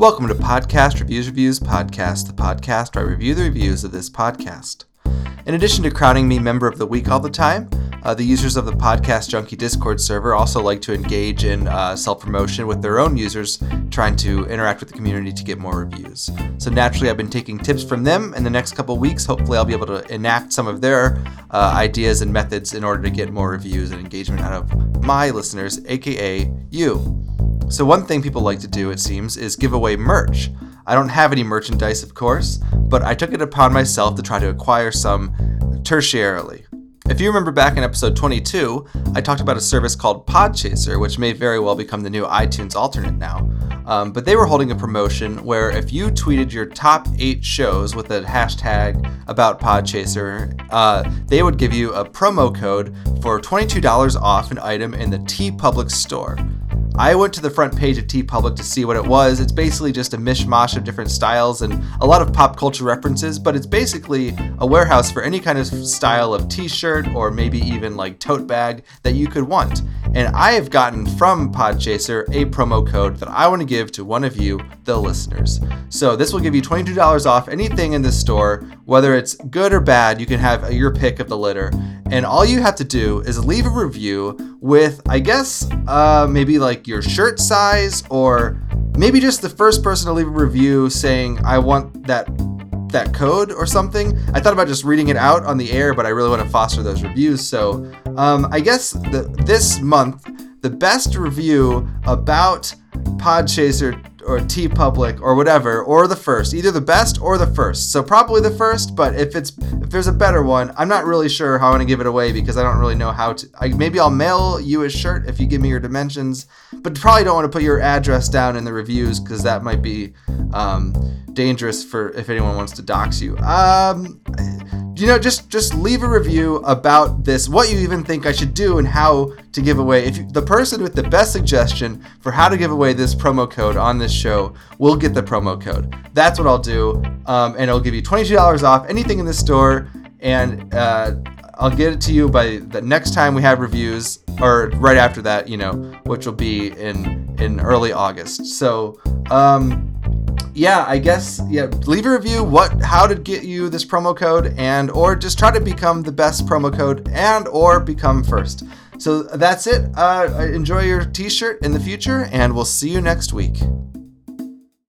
Welcome to Podcast Reviews Reviews Podcast, the podcast where I review the reviews of this podcast. In addition to crowning me Member of the Week all the time, uh, the users of the Podcast Junkie Discord server also like to engage in uh, self promotion with their own users, trying to interact with the community to get more reviews. So, naturally, I've been taking tips from them. In the next couple weeks, hopefully, I'll be able to enact some of their uh, ideas and methods in order to get more reviews and engagement out of my listeners, aka you. So, one thing people like to do, it seems, is give away merch. I don't have any merchandise, of course, but I took it upon myself to try to acquire some tertiarily. If you remember back in episode 22, I talked about a service called Podchaser, which may very well become the new iTunes alternate now. Um, but they were holding a promotion where if you tweeted your top eight shows with a hashtag about Podchaser, uh, they would give you a promo code for $22 off an item in the TeePublic store. I went to the front page of TeePublic to see what it was. It's basically just a mishmash of different styles and a lot of pop culture references, but it's basically a warehouse for any kind of style of t shirt or maybe even like tote bag that you could want. And I have gotten from Podchaser a promo code that I want to give to one of you, the listeners. So this will give you $22 off anything in the store, whether it's good or bad. You can have your pick of the litter. And all you have to do is leave a review with, I guess, uh, maybe like your shirt size or maybe just the first person to leave a review saying, I want that that code or something. I thought about just reading it out on the air, but I really want to foster those reviews. So um, I guess the, this month, the best review about Podchaser or TeePublic or whatever, or the first, either the best or the first. So probably the first, but if it's if there's a better one, I'm not really sure how I'm gonna give it away because I don't really know how to. I, maybe I'll mail you a shirt if you give me your dimensions, but probably don't want to put your address down in the reviews because that might be um, dangerous for if anyone wants to dox you. Um, you know, just just leave a review about this, what you even think I should do, and how to give away. If you, the person with the best suggestion for how to give away this promo code on this show will get the promo code. That's what I'll do, um, and it'll give you twenty two dollars off anything in the store, and uh, I'll get it to you by the next time we have reviews, or right after that, you know, which will be in in early August. So. Um, yeah, I guess yeah, leave a review what how to get you this promo code and or just try to become the best promo code and or become first. So that's it. Uh, enjoy your t-shirt in the future and we'll see you next week.